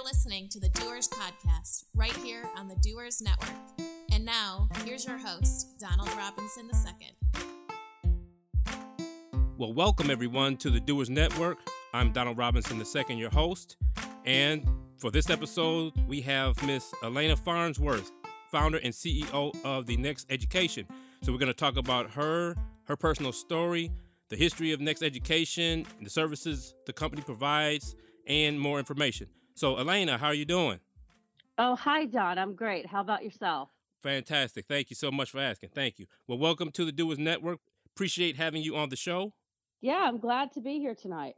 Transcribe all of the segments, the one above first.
You're listening to the Doers Podcast right here on the Doers Network. And now, here's your host, Donald Robinson II. Well, welcome everyone to the Doers Network. I'm Donald Robinson II, your host. And for this episode, we have Miss Elaina Farnsworth, founder and CEO of the Next Education. So we're going to talk about her, her personal story, the history of Next Education, the services the company provides, and more information. So, Elaina, how are you doing? Oh, hi, Don. I'm great. How about yourself? Fantastic. Thank you so much for asking. Thank you. Well, welcome to the Doers Network. Appreciate having you on the show. Yeah, I'm glad to be here tonight.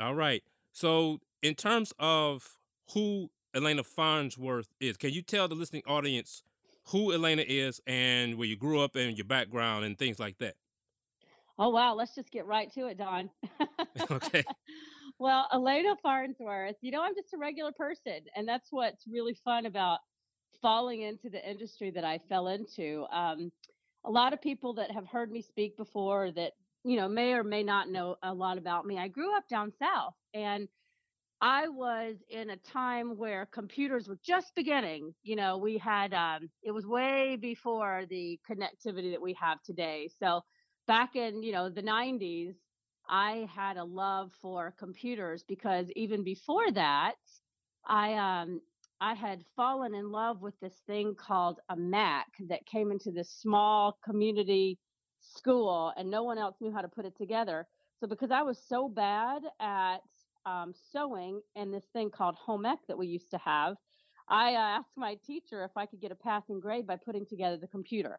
All right. So, in terms of who Elaina Farnsworth is, can you tell the listening audience who Elaina is and where you grew up and your background and things like that? Oh, wow. Let's just get right to it, Don. okay. Well, Elaina Farnsworth, you know, I'm just a regular person. And that's what's really fun about falling into the industry that I fell into. Um, a lot of people that have heard me speak before that, you know, may or may not know a lot about me. I grew up down south and I was in a time where computers were just beginning. You know, we had, um, it was way before the connectivity that we have today. So back in, you know, the 90s, I had a love for computers because even before that, I um I had fallen in love with this thing called a Mac that came into this small community school and no one else knew how to put it together. So because I was so bad at um, sewing and this thing called home ec that we used to have, I uh, asked my teacher if I could get a passing grade by putting together the computer.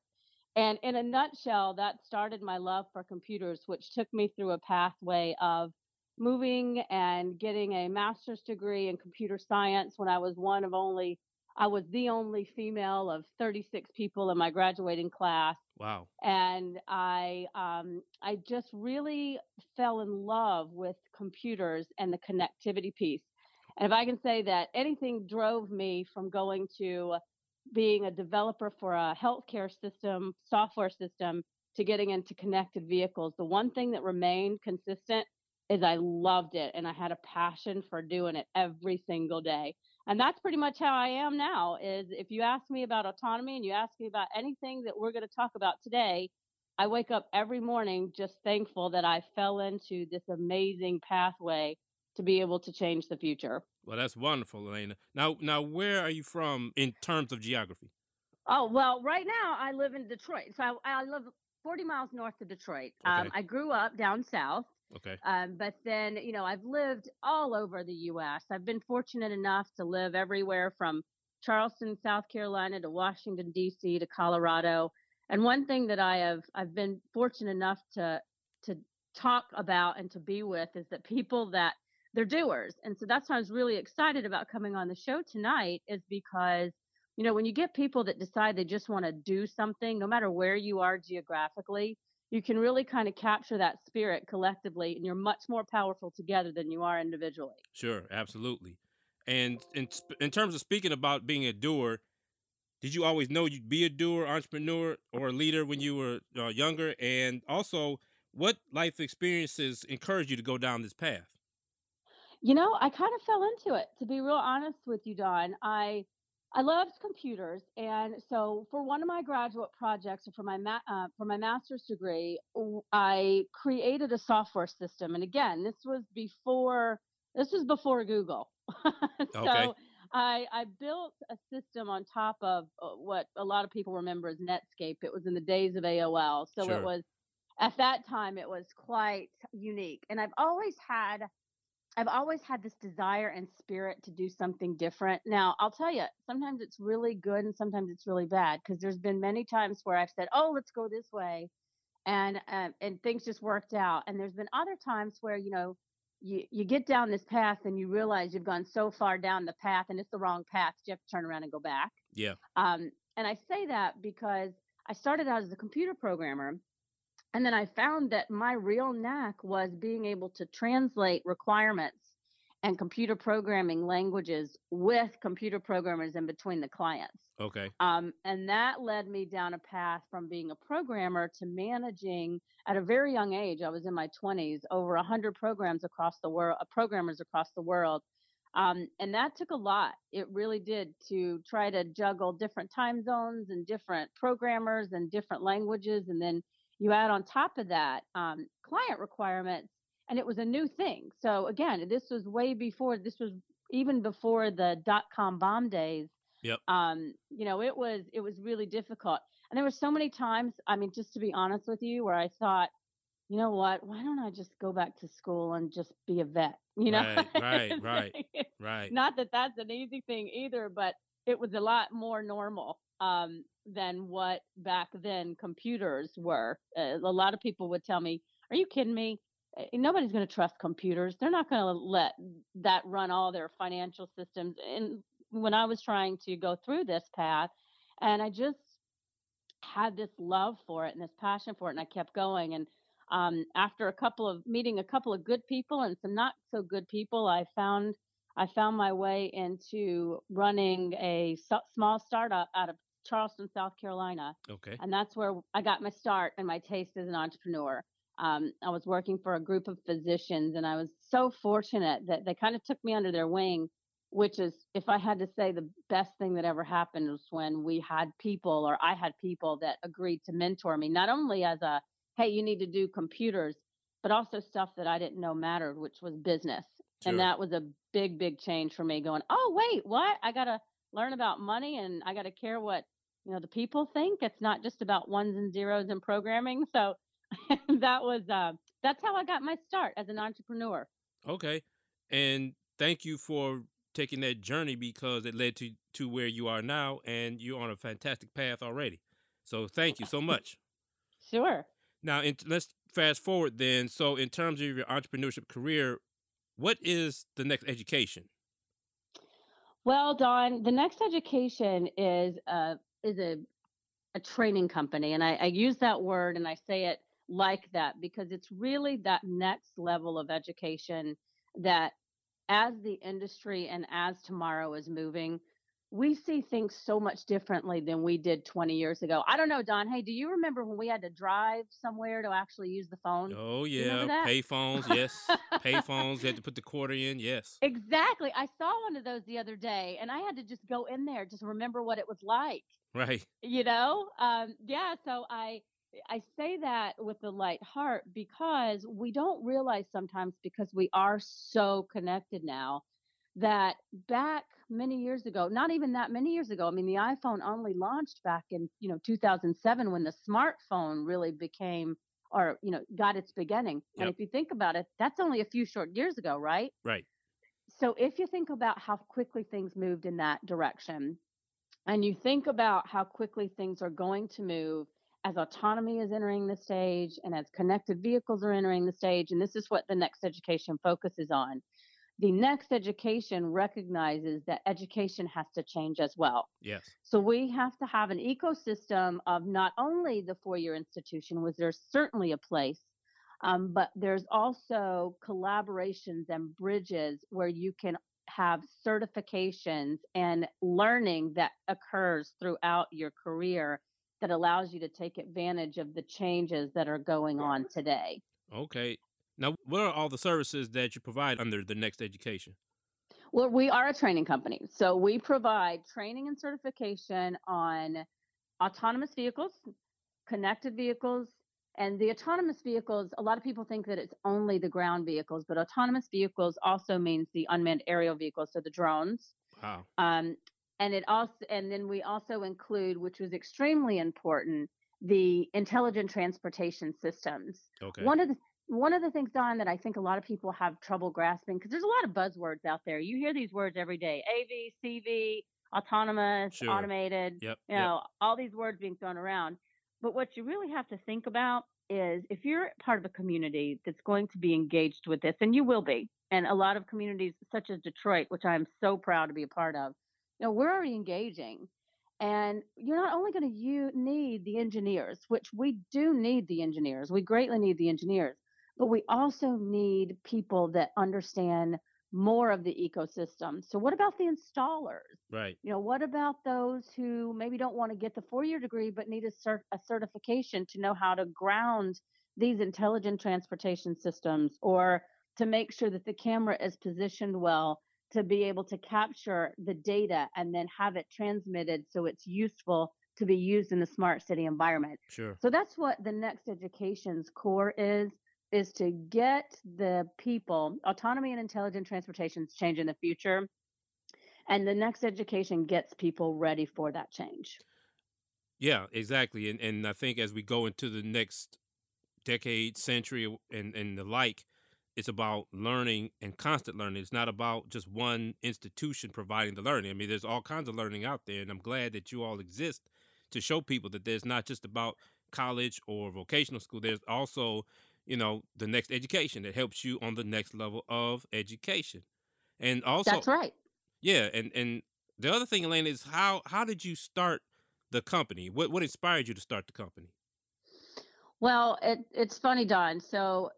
And in a nutshell, that started my love for computers, which took me through a pathway of moving and getting a master's degree in computer science when I was one of only, I was the only female of 36 people in my graduating class. Wow. And I, um, I just really fell in love with computers and the connectivity piece. And if I can say that anything drove me from going to being a developer for a healthcare system, software system, to getting into connected vehicles, the one thing that remained consistent is I loved it and I had a passion for doing it every single day. And that's pretty much how I am now is if you ask me about autonomy and you ask me about anything that we're going to talk about today, I wake up every morning just thankful that I fell into this amazing pathway to be able to change the future. Well, that's wonderful, Elaina. Now, now, where are you from in terms of geography? Oh well, right now I live in Detroit. So I, I live 40 miles north of Detroit. Um, Okay. Um, I grew up down south, Okay. um, but then you know I've lived all over the U.S. I've been fortunate enough to live everywhere from Charleston, South Carolina, to Washington D.C. to Colorado. And one thing that I have I've been fortunate enough to to talk about and to be with is that people that they're doers. And so that's why I was really excited about coming on the show tonight is because you know when you get people that decide they just want to do something no matter where you are geographically you can really kind of capture that spirit collectively and you're much more powerful together than you are individually Sure, absolutely. And in in terms of speaking about being a doer, did you always know you'd be a doer, entrepreneur, or a leader when you were uh, younger? And also, what life experiences encouraged you to go down this path? You know, I kind of fell into it. To be real honest with you, Don, I I loved computers, and so for one of my graduate projects, or for my ma- uh, for my master's degree, I created a software system. And again, this was before this was before Google. so Okay. I I built a system on top of uh, what a lot of people remember as Netscape. It was in the days of AOL, so Sure. it was at that time it was quite unique. And I've always had I've always had this desire and spirit to do something different. Now, I'll tell you, sometimes it's really good and sometimes it's really bad because there's been many times where I've said, "Oh, let's go this way," and um, and things just worked out. And there's been other times where you know you you get down this path and you realize you've gone so far down the path and it's the wrong path. You have to turn around and go back. Yeah. Um, and I say that because I started out as a computer programmer. And then I found that my real knack was being able to translate requirements and computer programming languages with computer programmers in between the clients. Okay. Um, and that led me down a path from being a programmer to managing at a very young age. I was in my 20s, over 100 programs across the world, programmers across the world. Um, and that took a lot. It really did to try to juggle different time zones and different programmers and different languages. And then you add on top of that um, client requirements, and it was a new thing. So again, this was way before, this was even before the dot com bomb days. Yep. Um, you know, it was it was really difficult. And there were so many times, I mean, just to be honest with you, where I thought, you know what, why don't I just go back to school and just be a vet? You know, Right, right, right, right. not that that's an easy thing either, but it was a lot more normal um, than what back then computers were. Uh, a lot of people would tell me, "Are you kidding me? Uh, Nobody's going to trust computers. They're not going to let that run all their financial systems." And when I was trying to go through this path, and I just had this love for it and this passion for it, and I kept going. And um, after a couple of meeting a couple of good people and some not so good people, I found I found my way into running a small startup out of Charleston, South Carolina, Okay. and that's where I got my start and my taste as an entrepreneur. Um, I was working for a group of physicians, and I was so fortunate that they kind of took me under their wing. Which is, if I had to say, the best thing that ever happened was when we had people, or I had people that agreed to mentor me, not only as a hey, you need to do computers, but also stuff that I didn't know mattered, which was business. Sure. And that was a big, big change for me going, oh, wait, what? I got to learn about money and I got to care what, you know, the people think. It's not just about ones and zeros in programming. So that was, uh, that's how I got my start as an entrepreneur. Okay. And thank you for taking that journey because it led to to where you are now and you're on a fantastic path already. So thank you so much. Sure. Now, in, let's fast forward then. So, in terms of your entrepreneurship career, what is the next education? Well, Don, the next education is a is a a training company, and I, I use that word and I say it like that because it's really that next level of education that, as the industry and as tomorrow is moving, we see things so much differently than we did 20 years ago. I don't know, Don. Hey, do you remember when we had to drive somewhere to actually use the phone? Oh, yeah. Pay phones, yes. Pay phones. You had to put the quarter in, yes. Exactly. I saw one of those the other day, and I had to just go in there, just remember what it was like. Right. you know um yeah so i i say that with a light heart because we don't realize sometimes because we are so connected now that back many years ago not even that many years ago i mean the iphone only launched back in you know 2007 when the smartphone really became or you know got its beginning. And if you think about it that's only a few short years ago right? Right. so if you think about how quickly things moved in that direction and you think about how quickly things are going to move as autonomy is entering the stage and as connected vehicles are entering the stage and this is what the next education focuses on the next education recognizes that education has to change as well Yes. so we have to have an ecosystem of not only the four-year institution, which there's certainly a place, um, but there's also collaborations and bridges where you can have certifications and learning that occurs throughout your career that allows you to take advantage of the changes that are going on today. Okay. Now, what are all the services that you provide under the next education? Well, we are a training company. So we provide training and certification on autonomous vehicles, connected vehicles, and the autonomous vehicles. A lot of people think that it's only the ground vehicles, but autonomous vehicles also means the unmanned aerial vehicles, so the drones. Wow. Um, and it also, and then we also include, which was extremely important, the intelligent transportation systems. Okay. One of the one of the things, Don, that I think a lot of people have trouble grasping because there's a lot of buzzwords out there. You hear these words every day: AV, CV, autonomous, Sure. automated. Yep. You yep. know, all these words being thrown around. But what you really have to think about is if you're part of a community that's going to be engaged with this, and you will be, and a lot of communities such as Detroit, which I'm so proud to be a part of, you know, we're already engaging. And you're not only going to you need the engineers, which we do need the engineers. We greatly need the engineers, but we also need people that understand more of the ecosystem. So what about the installers? Right. You know, what about those who maybe don't want to get the four-year degree but need a, cert- a certification to know how to ground these intelligent transportation systems or to make sure that the camera is positioned well to be able to capture the data and then have it transmitted so it's useful to be used in the smart city environment. Sure. So that's what the next education's core is is to get the people autonomy and intelligent transportation is changing the future and the next education gets people ready for that change. Yeah, exactly. And and I think as we go into the next decade, century and and the like, it's about learning and constant learning. It's not about just one institution providing the learning. I mean, there's all kinds of learning out there, and I'm glad that you all exist to show people that there's not just about college or vocational school. There's also, you know, the next education that helps you on the next level of education. And also That's right. Yeah, and and the other thing, Elaina, is how how did you start the company? What what inspired you to start the company? Well, it, it's funny, Don. So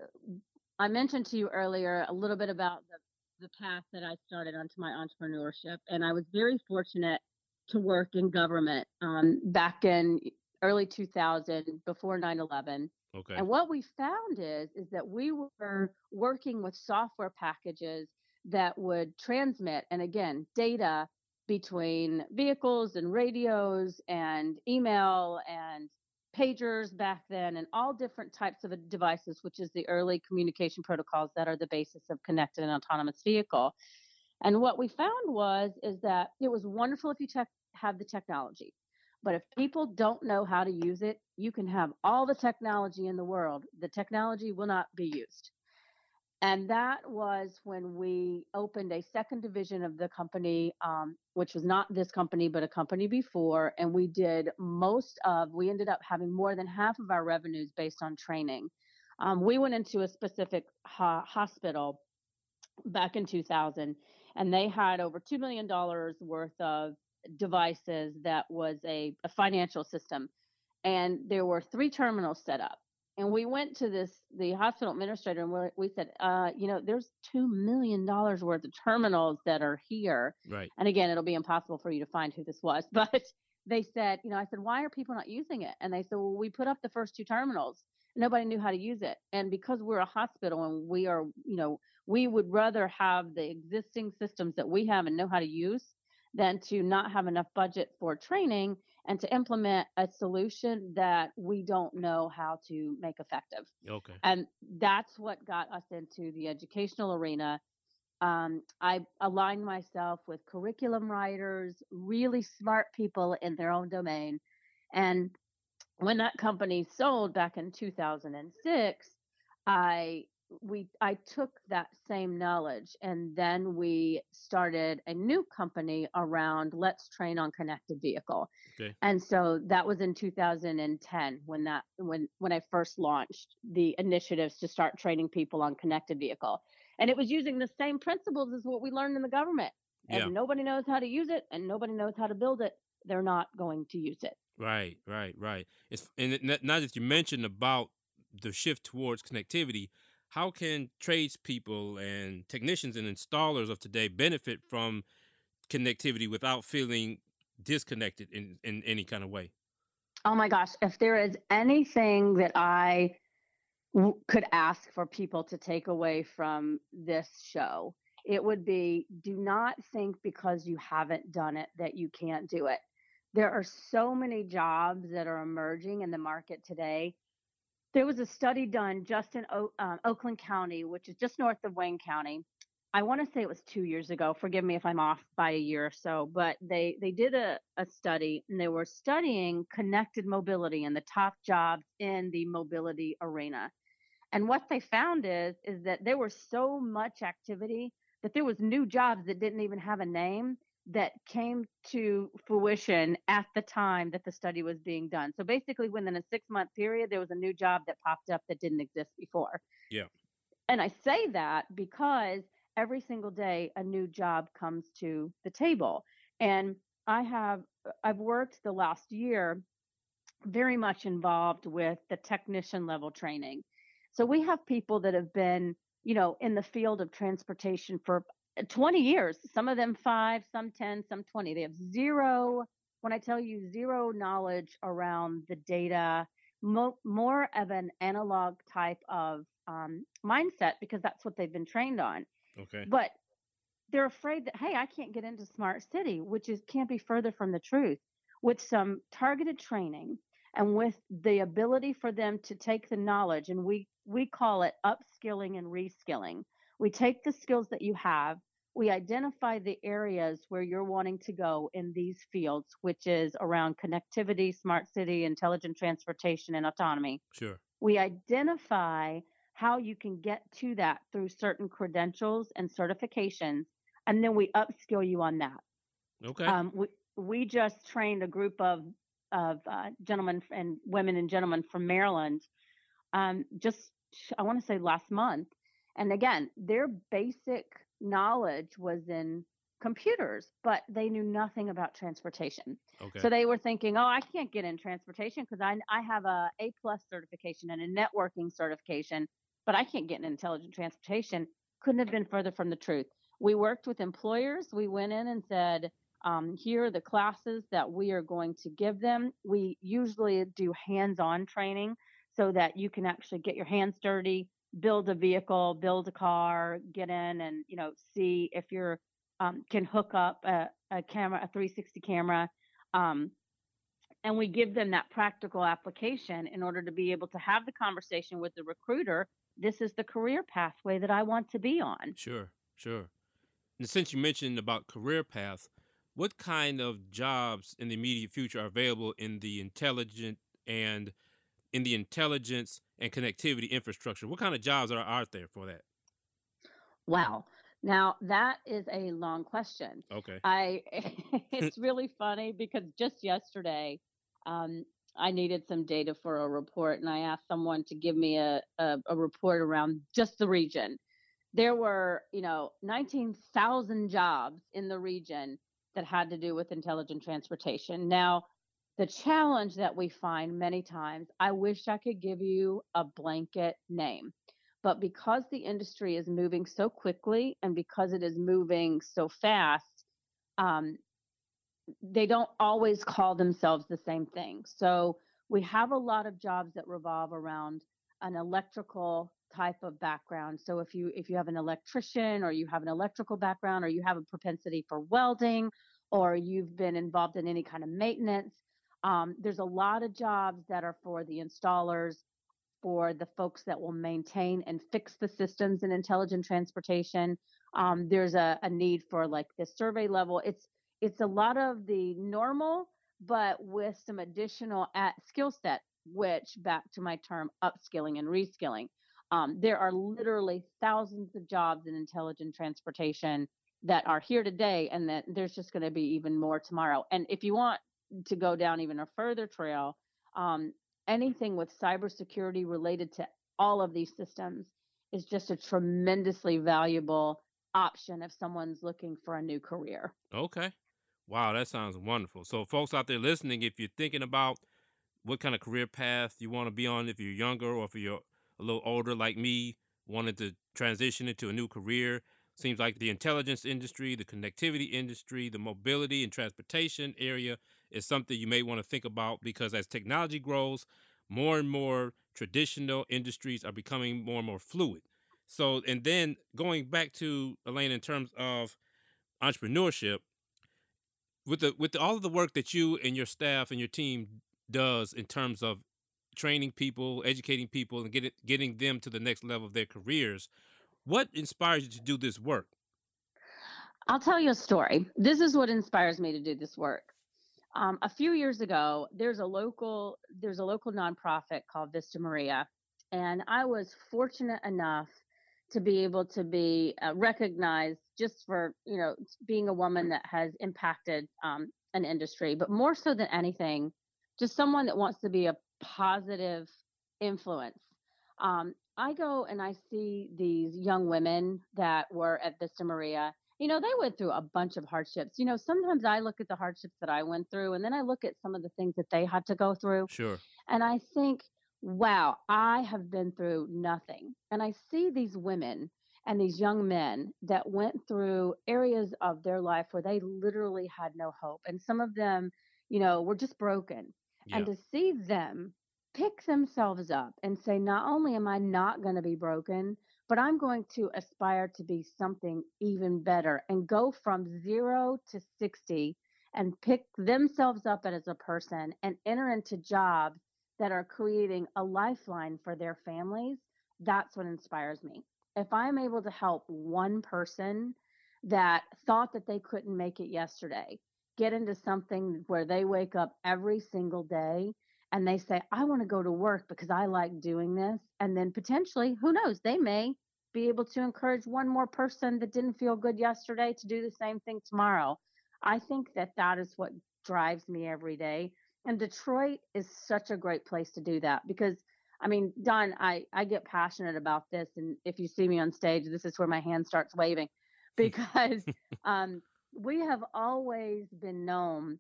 I mentioned to you earlier a little bit about the, the path that I started onto my entrepreneurship, and I was very fortunate to work in government um, back in early 2000, before 9/11. Okay. And what we found is is that we were working with software packages that would transmit, and again, data between vehicles and radios and email and pagers back then and all different types of devices which is the early communication protocols that are the basis of connected and autonomous vehicle and what we found was is that it was wonderful if you tech, have the technology but if people don't know how to use it you can have all the technology in the world the technology will not be used and that was when we opened a second division of the company, um, which was not this company, but a company before. And we did most of, we ended up having more than half of our revenues based on training. Um, we went into a specific ho- hospital back in 2000, and they had over $2 million worth of devices that was a, a financial system. And there were three terminals set up and we went to this the hospital administrator and we, we said uh, you know there's two million dollars worth of terminals that are here right. and again it'll be impossible for you to find who this was but they said you know i said why are people not using it? And they said well we put up the first two terminals. Nobody knew how to use it. And because we're a hospital and we are you know we would rather have the existing systems that we have and know how to use than to not have enough budget for training and to implement a solution that we don't know how to make effective. Okay. And that's what got us into the educational arena. Um, I aligned myself with curriculum writers, really smart people in their own domain. And when that company sold back in 2006, I we I took that same knowledge and then we started a new company around let's train on connected vehicle. Okay. And so that was in 2010 when that when when I first launched the initiatives to start training people on connected vehicle. And it was using the same principles as what we learned in the government. If Yeah. nobody knows how to use it and nobody knows how to build it, they're not going to use it. Right, right, right. It's and it, n- now that you mentioned about the shift towards connectivity, how can tradespeople and technicians and installers of today benefit from connectivity without feeling disconnected in, in any kind of way? Oh my gosh, if there is anything that I w- could ask for people to take away from this show, it would be do not think because you haven't done it that you can't do it. There are so many jobs that are emerging in the market today. There was a study done just in o- um, Oakland County, which is just north of Wayne County. I want to say it was two years ago. Forgive me if I'm off by a year or so, but they they did a, a study and they were studying connected mobility and the top jobs in the mobility arena. And what they found is is that there was so much activity that there was new jobs that didn't even have a name that came to fruition at the time that the study was being done. So basically within a 6 month period there was a new job that popped up that didn't exist before. Yeah. And I say that because every single day a new job comes to the table. And I have I've worked the last year very much involved with the technician level training. So we have people that have been, you know, in the field of transportation for 20 years, some of them 5, some 10, some 20. They have zero when I tell you zero knowledge around the data, mo- more of an analog type of um, mindset because that's what they've been trained on Okay. but they're afraid that hey, I can't get into smart city, which is can't be further from the truth. With some targeted training and with the ability for them to take the knowledge and we we call it upskilling and reskilling. We take the skills that you have, we identify the areas where you're wanting to go in these fields, which is around connectivity, smart city, intelligent transportation, and autonomy. Sure. We identify how you can get to that through certain credentials and certifications, and then we upskill you on that. Okay. Um, we, we just trained a group of of uh, gentlemen and women and gentlemen from Maryland, um, just I want to say last month, and again, their basic knowledge was in computers, but they knew nothing about transportation. Okay. So they were thinking, "Oh, I can't get in transportation because I I have a A plus certification and a networking certification, but I can't get in intelligent transportation." Couldn't have been further from the truth. We worked with employers. We went in and said, um, "Here are the classes that we are going to give them." We usually do hands-on training so that you can actually get your hands dirty, build a vehicle, build a car, get in and you know see if you're um, can hook up a, a, camera, a 360 camera, um, and we give them that practical application in order to be able to have the conversation with the recruiter. This is the career pathway that I want to be on. Sure, sure. And since you mentioned about career path, what kind of jobs in the immediate future are available in the intelligent and in the intelligence and connectivity infrastructure? What kind of jobs are out there for that? Wow. Now that is a long question. Okay. I it's really funny because just yesterday, um, I needed some data for a report, and I asked someone to give me a, a, a report around just the region. There were, you know, 19,000 jobs in the region that had to do with intelligent transportation. Now, the challenge that we find many times, I wish I could give you a blanket name. But because the industry is moving so quickly and because it is moving so fast, um, they don't always call themselves the same thing. So we have a lot of jobs that revolve around an electrical type of background. So if you if you have an electrician or you have an electrical background or you have a propensity for welding or you've been involved in any kind of maintenance, um, there's a lot of jobs that are for the installers, for the folks that will maintain and fix the systems in intelligent transportation. Um, there's a, a need for like the survey level. It's it's a lot of the normal, but with some additional at skill set. Which back to my term upskilling and reskilling. Um, there are literally thousands of jobs in intelligent transportation that are here today, and that there's just going to be even more tomorrow. And if you want to go down even a further trail, um, anything with cybersecurity related to all of these systems is just a tremendously valuable option if someone's looking for a new career. Okay. Wow, that sounds wonderful. So, folks out there listening, if you're thinking about what kind of career path you want to be on, if you're younger or if you're a little older like me, wanted to transition into a new career, seems like the intelligence industry, the connectivity industry, the mobility and transportation area is something you may want to think about because as technology grows, more and more traditional industries are becoming more and more fluid. So, and then going back to Elaine in terms of entrepreneurship, with the with all of the work that you and your staff and your team does in terms of training people, educating people, and getting getting them to the next level of their careers, what inspires you to do this work? I'll tell you a story. This is what inspires me to do this work. Um, a few years ago, there's a local there's a local nonprofit called Vista Maria, and I was fortunate enough to be able to be uh, recognized just for you know being a woman that has impacted um, an industry, but more so than anything, just someone that wants to be a positive influence. Um, I go and I see these young women that were at Vista Maria, you know, they went through a bunch of hardships. You know, sometimes I look at the hardships that I went through and then I look at some of the things that they had to go through. Sure. And I think, wow, I have been through nothing. And I see these women and these young men that went through areas of their life where they literally had no hope. And some of them, you know, were just broken. Yeah. And to see them pick themselves up and say, not only am I not going to be broken, but I'm going to aspire to be something even better and go from zero to 60 and pick themselves up as a person and enter into jobs that are creating a lifeline for their families. That's what inspires me. If I'm able to help one person that thought that they couldn't make it yesterday get into something where they wake up every single day and they say, I want to go to work because I like doing this. And then potentially, who knows, they may be able to encourage one more person that didn't feel good yesterday to do the same thing tomorrow. I think that that is what drives me every day. And Detroit is such a great place to do that because I mean, Don, I, I get passionate about this. And if you see me on stage, this is where my hand starts waving because um, we have always been known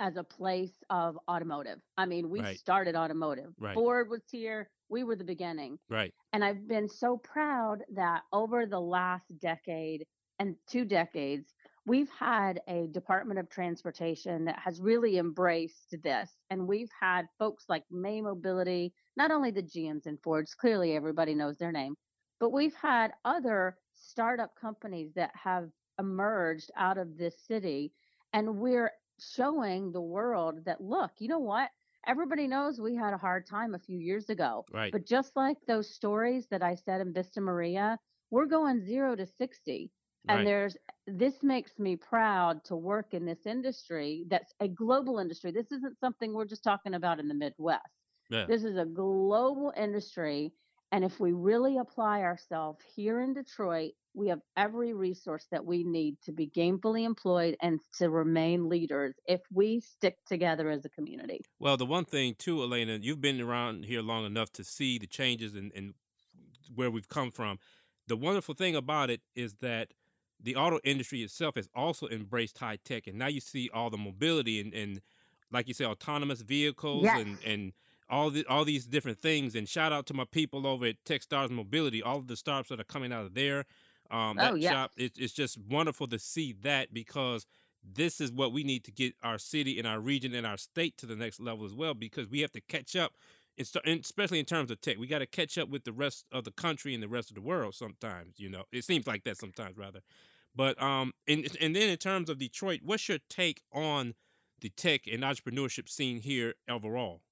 as a place of automotive. I mean, we Right. started automotive. Right. Ford was here. We were the beginning. Right. And I've been so proud that over the last decade and two decades, we've had a Department of Transportation that has really embraced this. And we've had folks like May Mobility, not only the GMs and Fords, clearly everybody knows their name, but we've had other startup companies that have emerged out of this city. And we're showing the world that, look, you know what? Everybody knows we had a hard time a few years ago. Right. But just like those stories that I said in Vista Maria, we're going zero to 60. And Right. there's this makes me proud to work in this industry that's a global industry. This isn't something we're just talking about in the Midwest. Yeah. This is a global industry. And if we really apply ourselves here in Detroit, we have every resource that we need to be gainfully employed and to remain leaders if we stick together as a community. Well, the one thing too, Elaina, you've been around here long enough to see the changes and, and where we've come from. The wonderful thing about it is that the auto industry itself has also embraced high tech, and now you see all the mobility and, and like you say, autonomous vehicles Yes. and and all the all these different things. And shout out to my people over at TechStars Mobility, all of the startups that are coming out of there. Um, that Oh, yes. shop, it, it's just wonderful to see that because this is what we need to get our city and our region and our state to the next level as well because we have to catch up and and especially in terms of tech. We got to catch up with the rest of the country and the rest of the world sometimes you know it seems like that sometimes rather. But um and and then in terms of detroit what's your take on the tech and entrepreneurship scene here overall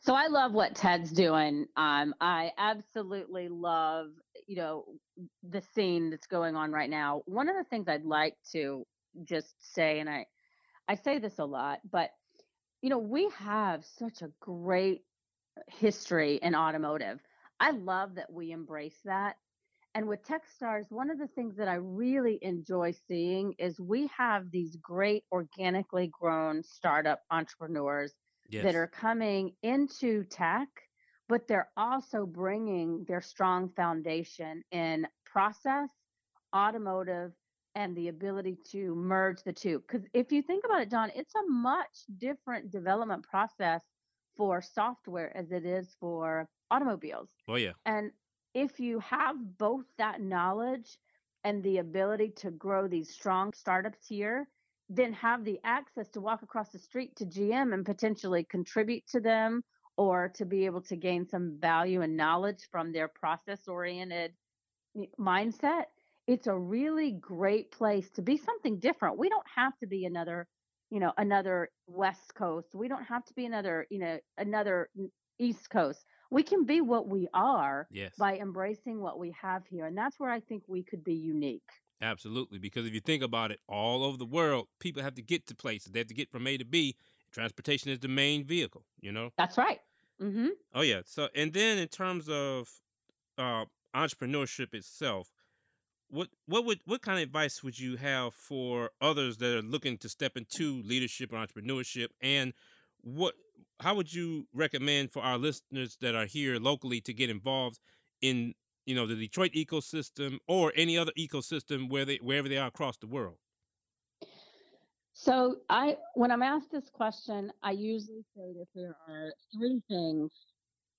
So I love what Ted's doing. Um, I absolutely love, you know, the scene that's going on right now. One of the things I'd like to just say, and I, I say this a lot, but you know, we have such a great history in automotive. I love that we embrace that. And with Techstars, one of the things that I really enjoy seeing is we have these great organically grown startup entrepreneurs yes that are coming into tech, but they're also bringing their strong foundation in process, automotive, and the ability to merge the two. Because if you think about it, Don, it's a much different development process for software as it is for automobiles. oh yeah And if you have both that knowledge and the ability to grow these strong startups here, then have the access to walk across the street to GM and potentially contribute to them or to be able to gain some value and knowledge from their process oriented mindset. It's a really great place to be something different. We don't have to be another, you know, another West Coast. We don't have to be another, you know, another East Coast. We can be what we are yes by embracing what we have here. And that's where I think we could be unique. Absolutely, because if you think about it, all over the world, people have to get to places. They have to get from A to B. Transportation is the main vehicle, you know. That's right. Mm-hmm. Oh yeah. So and then in terms of uh, entrepreneurship itself, what what would what kind of advice would you have for others that are looking to step into leadership or entrepreneurship, and what how would you recommend for our listeners that are here locally to get involved in you know the Detroit ecosystem or any other ecosystem where they wherever they are across the world? So I, when I'm asked this question, I usually say that there are three things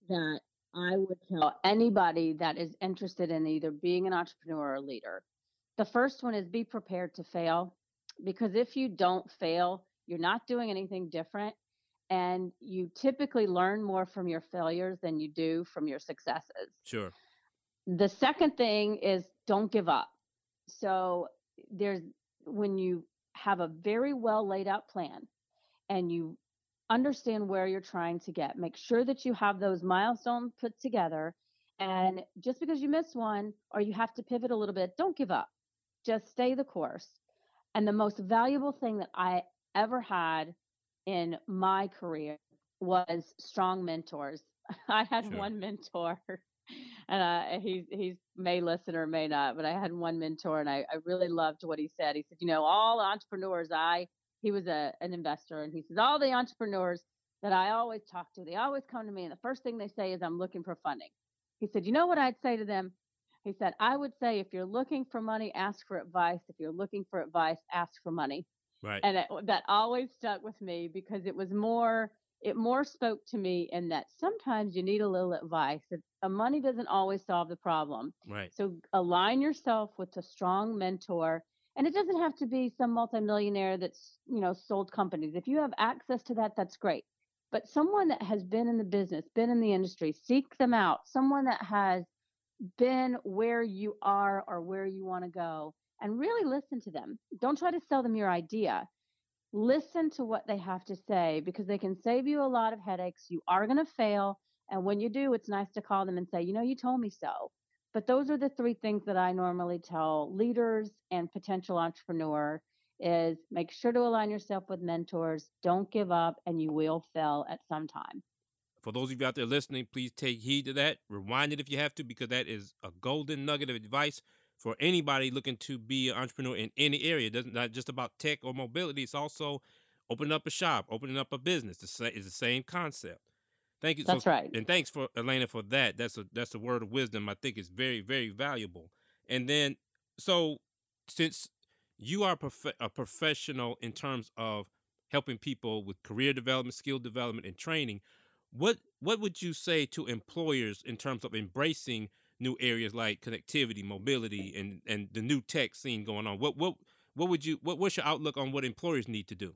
that I would tell anybody that is interested in either being an entrepreneur or a leader. The first one is be prepared to fail, because if you don't fail, you're not doing anything different, and you typically learn more from your failures than you do from your successes. Sure. The second thing is don't give up. So there's when you have a very well laid out plan and you understand where you're trying to get, make sure that you have those milestones put together. And just because you miss one or you have to pivot a little bit, don't give up. Just stay the course. And the most valuable thing that I ever had in my career was strong mentors. I had sure. one mentor and uh, he's he's may listen or may not, but I had one mentor and I, I really loved what he said. He said, you know, all entrepreneurs I he was a an investor and he says all the entrepreneurs that I always talk to, they always come to me and the first thing they say is I'm looking for funding. He said, you know what I'd say to them? He said, I would say if you're looking for money, ask for advice. If you're looking for advice, ask for money. Right. And it, that always stuck with me because it was more it more spoke to me in that sometimes you need a little advice. A uh, money doesn't always solve the problem. Right. So align yourself with a strong mentor. And it doesn't have to be some multimillionaire that's, you know, sold companies. If you have access to that, that's great. But someone that has been in the business, been in the industry, seek them out. Someone that has been where you are or where you want to go and really listen to them. Don't try to sell them your idea listen to what they have to say because they can save you a lot of headaches. You are going to fail. And when you do, it's nice to call them and say, you know, you told me so. But those are the three things that I normally tell leaders and potential entrepreneur is make sure to align yourself with mentors, don't give up, and you will fail at some time. For those of you out there listening, please take heed to that. Rewind it if you have to, because that is a golden nugget of advice for anybody looking to be an entrepreneur in any area. It doesn't not just about tech or mobility. It's also opening up a shop, opening up a business. It's the same concept. Thank you. That's so, right. And thanks for Elaina for that. That's a that's a word of wisdom. I think it's very very valuable. And then so since you are prof- a professional in terms of helping people with career development, skill development, and training, what what would you say to employers in terms of embracing new areas like connectivity, mobility, and and the new tech scene going on. What what what would you what what's your outlook on what employers need to do?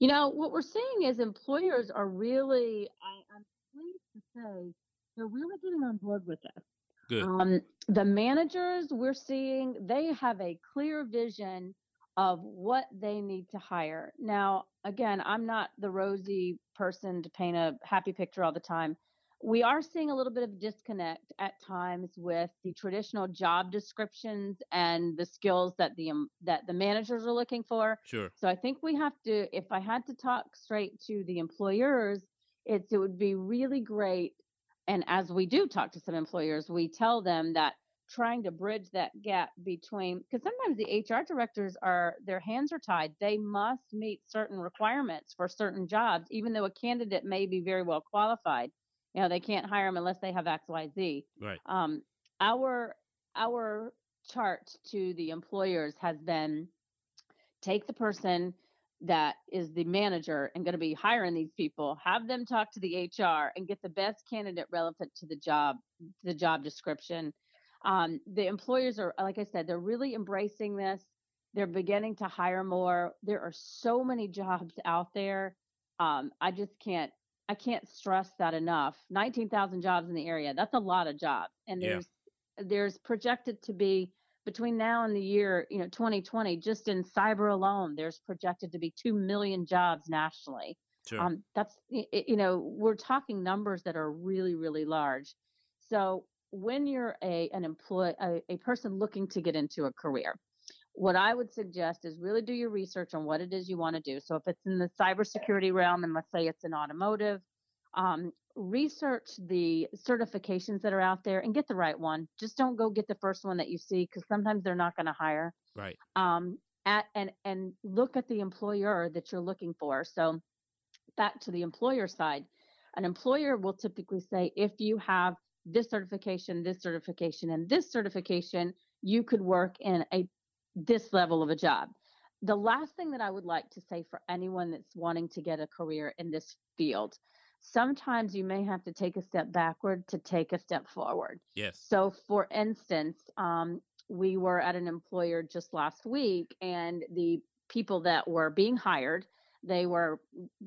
You know, what we're seeing is employers are really, I, am pleased to say, they're really getting on board with this. Good. Um, the managers we're seeing, they have a clear vision of what they need to hire. Now, again, I'm not the rosy person to paint a happy picture all the time we are seeing a little bit of disconnect at times with the traditional job descriptions and the skills that the um, that the managers are looking for. Sure. So I think we have to if I had to talk straight to the employers, it's it would be really great and as we do talk to some employers, we tell them that trying to bridge that gap between because sometimes the HR directors are their hands are tied. They must meet certain requirements for certain jobs even though a candidate may be very well qualified you know they can't hire them unless they have xyz right. Um our our chart to the employers has been take the person that is the manager and going to be hiring these people have them talk to the hr and get the best candidate relevant to the job the job description. Um, the employers are like i said they're really embracing this. They're beginning to hire more. There are so many jobs out there. Um, i just can't I can't stress that enough. 19,000 jobs in the area. That's a lot of jobs. And there's yeah. there's projected to be between now and the year, you know, 2020, just in cyber alone, there's projected to be 2 million jobs nationally. Sure. Um, that's you know, we're talking numbers that are really really large. So when you're a an employee a, a person looking to get into a career, what I would suggest is really do your research on what it is you want to do. So if it's in the cybersecurity realm, and let's say it's in automotive, um, research the certifications that are out there and get the right one. Just don't go get the first one that you see because sometimes they're not going to hire. Right. Um, at, and and look at the employer that you're looking for. So back to the employer side, an employer will typically say if you have this certification, this certification, and this certification, you could work in a this level of a job. The last thing that I would like to say for anyone that's wanting to get a career in this field, sometimes you may have to take a step backward to take a step forward. Yes. So, for instance, um, we were at an employer just last week, and the people that were being hired, they were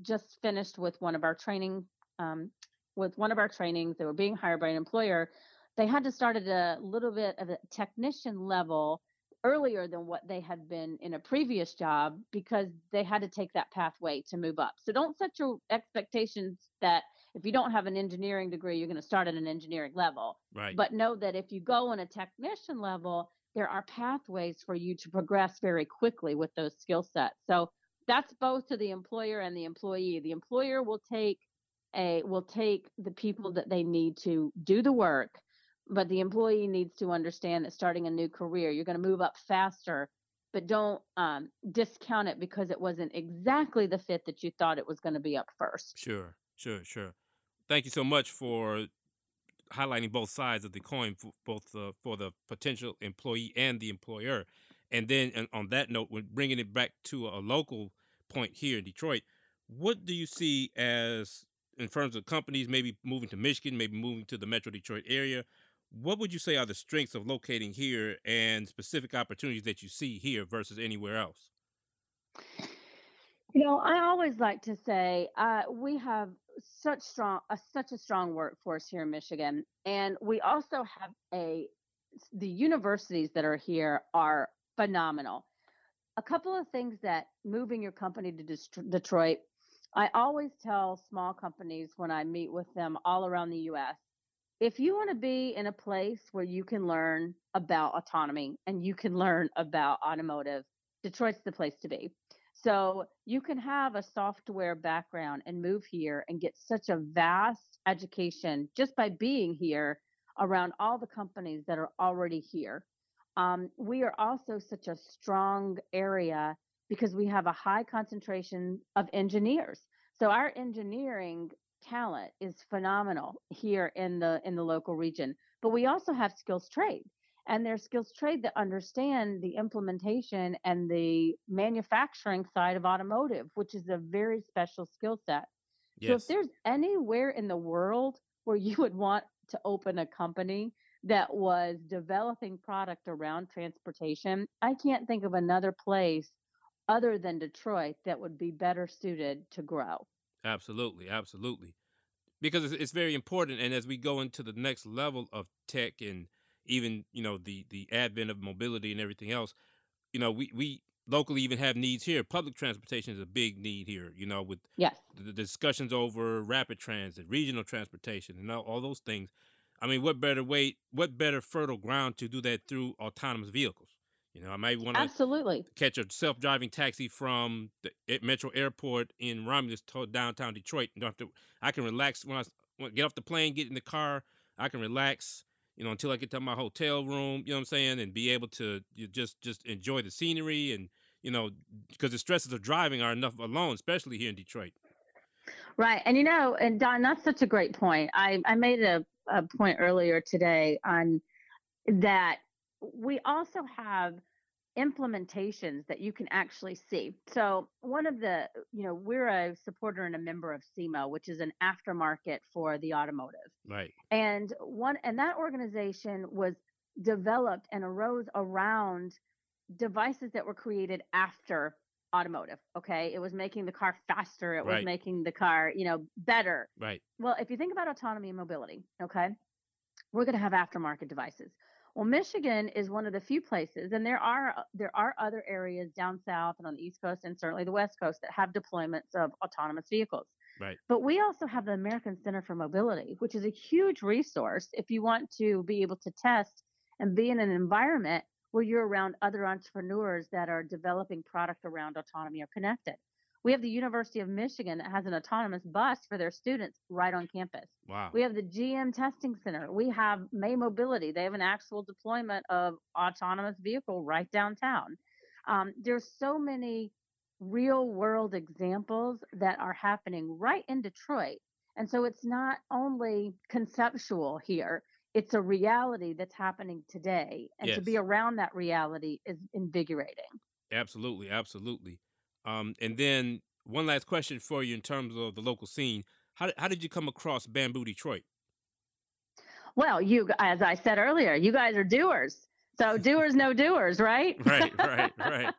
just finished with one of our training, um, with one of our trainings. They were being hired by an employer they had to start at a little bit of a technician level earlier than what they had been in a previous job because they had to take that pathway to move up. So don't set your expectations that if you don't have an engineering degree, you're going to start at an engineering level. Right. But know that if you go on a technician level, there are pathways for you to progress very quickly with those skill sets. So that's both to the employer and the employee. The employer will take a will take the people that they need to do the work but the employee needs to understand that starting a new career, you're going to move up faster, but don't um, discount it because it wasn't exactly the fit that you thought it was going to be up first. Sure, sure, sure. Thank you so much for highlighting both sides of the coin, both uh, for the potential employee and the employer. And then, and on that note, when bringing it back to a local point here in Detroit, what do you see as in terms of companies maybe moving to Michigan, maybe moving to the Metro Detroit area? What would you say are the strengths of locating here and specific opportunities that you see here versus anywhere else? You know, I always like to say uh, we have such strong, uh, such a strong workforce here in Michigan, and we also have a the universities that are here are phenomenal. A couple of things that moving your company to Detroit, I always tell small companies when I meet with them all around the U.S if you want to be in a place where you can learn about autonomy and you can learn about automotive, Detroit's the place to be. So you can have a software background and move here and get such a vast education just by being here around all the companies that are already here. Um, we are also such a strong area because we have a high concentration of engineers. So our engineering talent is phenomenal here in the in the local region but we also have skills trade and there's skills trade that understand the implementation and the manufacturing side of automotive which is a very special skill set yes. so if there's anywhere in the world where you would want to open a company that was developing product around transportation i can't think of another place other than detroit that would be better suited to grow Absolutely, absolutely. Because it's, it's very important, and as we go into the next level of tech and even you know the the advent of mobility and everything else, you know we we locally even have needs here. Public transportation is a big need here. You know with yes the, the discussions over rapid transit, regional transportation, and all, all those things. I mean, what better way, what better fertile ground to do that through autonomous vehicles? You know, I might want to absolutely catch a self-driving taxi from the Metro Airport in Romulus to downtown Detroit. Don't have to. I can relax when I, when I get off the plane, get in the car. I can relax, you know, until I get to my hotel room. You know what I'm saying, and be able to just just enjoy the scenery and you know, because the stresses of driving are enough alone, especially here in Detroit. Right, and you know, and Don, that's such a great point. I I made a, a point earlier today on that we also have implementations that you can actually see. So one of the, you know, we're a supporter and a member of SEMA, which is an aftermarket for the automotive. Right. And one and that organization was developed and arose around devices that were created after automotive okay it was making the car faster it was making the car you know better right well if you think about autonomy and mobility okay we're going to have aftermarket devices well, Michigan is one of the few places, and there are uh, there are other areas down south and on the East Coast and certainly the West Coast that have deployments of autonomous vehicles. Right. But we also have the American Center for Mobility, which is a huge resource if you want to be able to test and be in an environment where you're around other entrepreneurs that are developing product around autonomy or connected. We have the University of Michigan that has an autonomous bus for their students right on campus. Wow. We have the GM Testing Center. We have May Mobility. They have an actual deployment of autonomous vehicle right downtown. Um, there's so many real world examples that are happening right in Detroit. And so it's not only conceptual here, it's a reality that's happening today. And yes. to be around that reality is invigorating. Absolutely, absolutely. Um, and then one last question for you in terms of the local scene. How, how did you come across Bamboo Detroit? Well, you, as I said earlier, you guys are doers. So doers know doers, right? Right, right, right.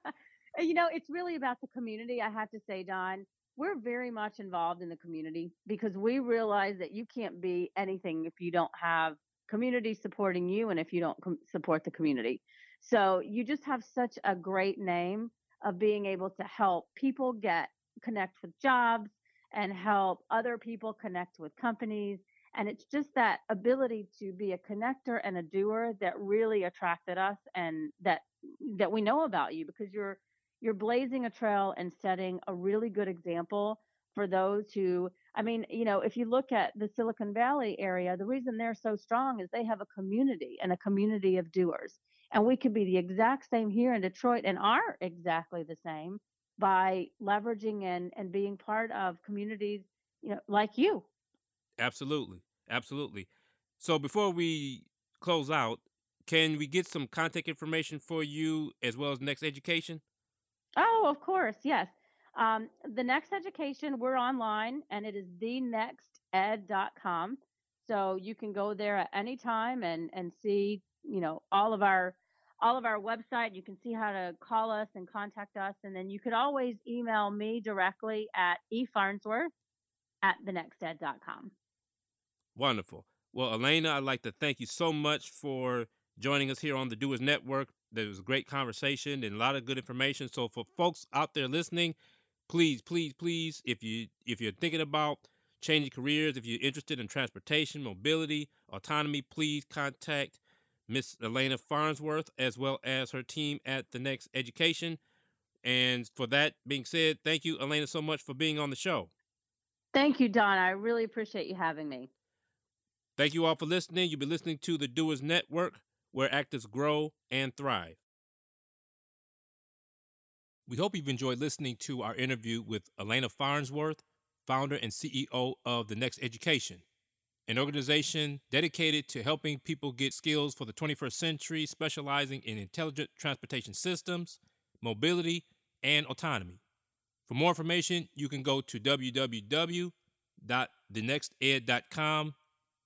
you know, it's really about the community. I have to say, Don, we're very much involved in the community because we realize that you can't be anything if you don't have community supporting you and if you don't com- support the community. So you just have such a great name of being able to help people get connect with jobs and help other people connect with companies. And it's just that ability to be a connector and a doer that really attracted us and that that we know about you because you're you're blazing a trail and setting a really good example for those who I mean, you know, if you look at the Silicon Valley area, the reason they're so strong is they have a community and a community of doers. And we could be the exact same here in Detroit and are exactly the same by leveraging and, and being part of communities, you know, like you. Absolutely. Absolutely. So before we close out, can we get some contact information for you as well as Next Education? Oh, of course. Yes. Um, the Next Education, we're online and it is thenexted.com. So you can go there at any time and, and see, you know, all of our all of our website. You can see how to call us and contact us. And then you could always email me directly at efarnsworth at thenexted.com. Wonderful. Well, Elaina, I'd like to thank you so much for joining us here on the Doers Network. There was a great conversation and a lot of good information. So for folks out there listening, please, please, please, if you if you're thinking about changing careers, if you're interested in transportation, mobility, autonomy, please contact Miss Elaina Farnsworth as well as her team at the Next Education. And for that being said, thank you, Elaina, so much for being on the show. Thank you, Don. I really appreciate you having me. Thank you all for listening. You'll be listening to the Doers Network, where actors grow and thrive. We hope you've enjoyed listening to our interview with Elaina Farnsworth, founder and CEO of The Next Education, an organization dedicated to helping people get skills for the 21st century, specializing in intelligent transportation systems, mobility, and autonomy. For more information, you can go to www.thenexted.com.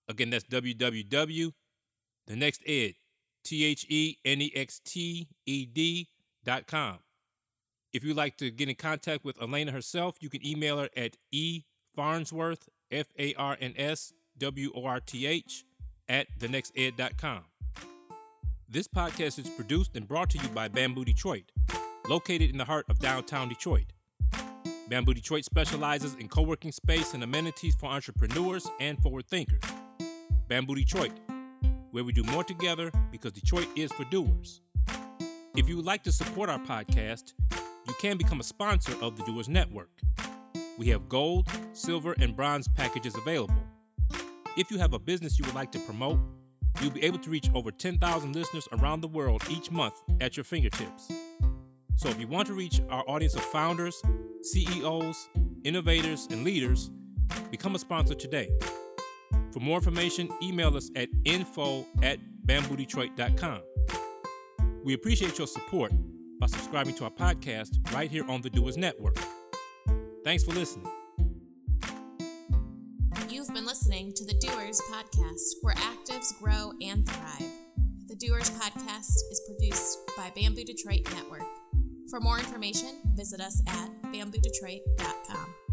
Again, that's www.thenexted, T-H-E-N-E-X-T-E-D.com. If you'd like to get in contact with Elaina herself, you can email her at efarnsworth, F A R N S W O R T H, at thenexted.com. This podcast is produced and brought to you by Bamboo Detroit, located in the heart of downtown Detroit. Bamboo Detroit specializes in co working space and amenities for entrepreneurs and forward thinkers. Bamboo Detroit, where we do more together because Detroit is for doers. If you would like to support our podcast, you can become a sponsor of the Doers Network. We have gold, silver, and bronze packages available. If you have a business you would like to promote, you'll be able to reach over 10,000 listeners around the world each month at your fingertips. So if you want to reach our audience of founders, CEOs, innovators, and leaders, become a sponsor today. For more information, email us at info at bamboodetroit.com. We appreciate your support by subscribing to our podcast right here on the Doers Network. Thanks for listening. Listening to the Doers Podcast, where actives grow and thrive. The Doers Podcast is produced by Bamboo Detroit Network. For more information, visit us at bamboodetroit.com.